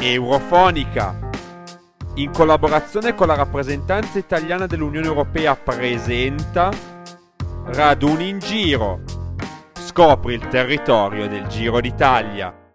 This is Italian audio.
Eurofonica, in collaborazione con la rappresentanza italiana dell'Unione Europea, presenta Raduni in Giro. Scopri il territorio del Giro d'Italia.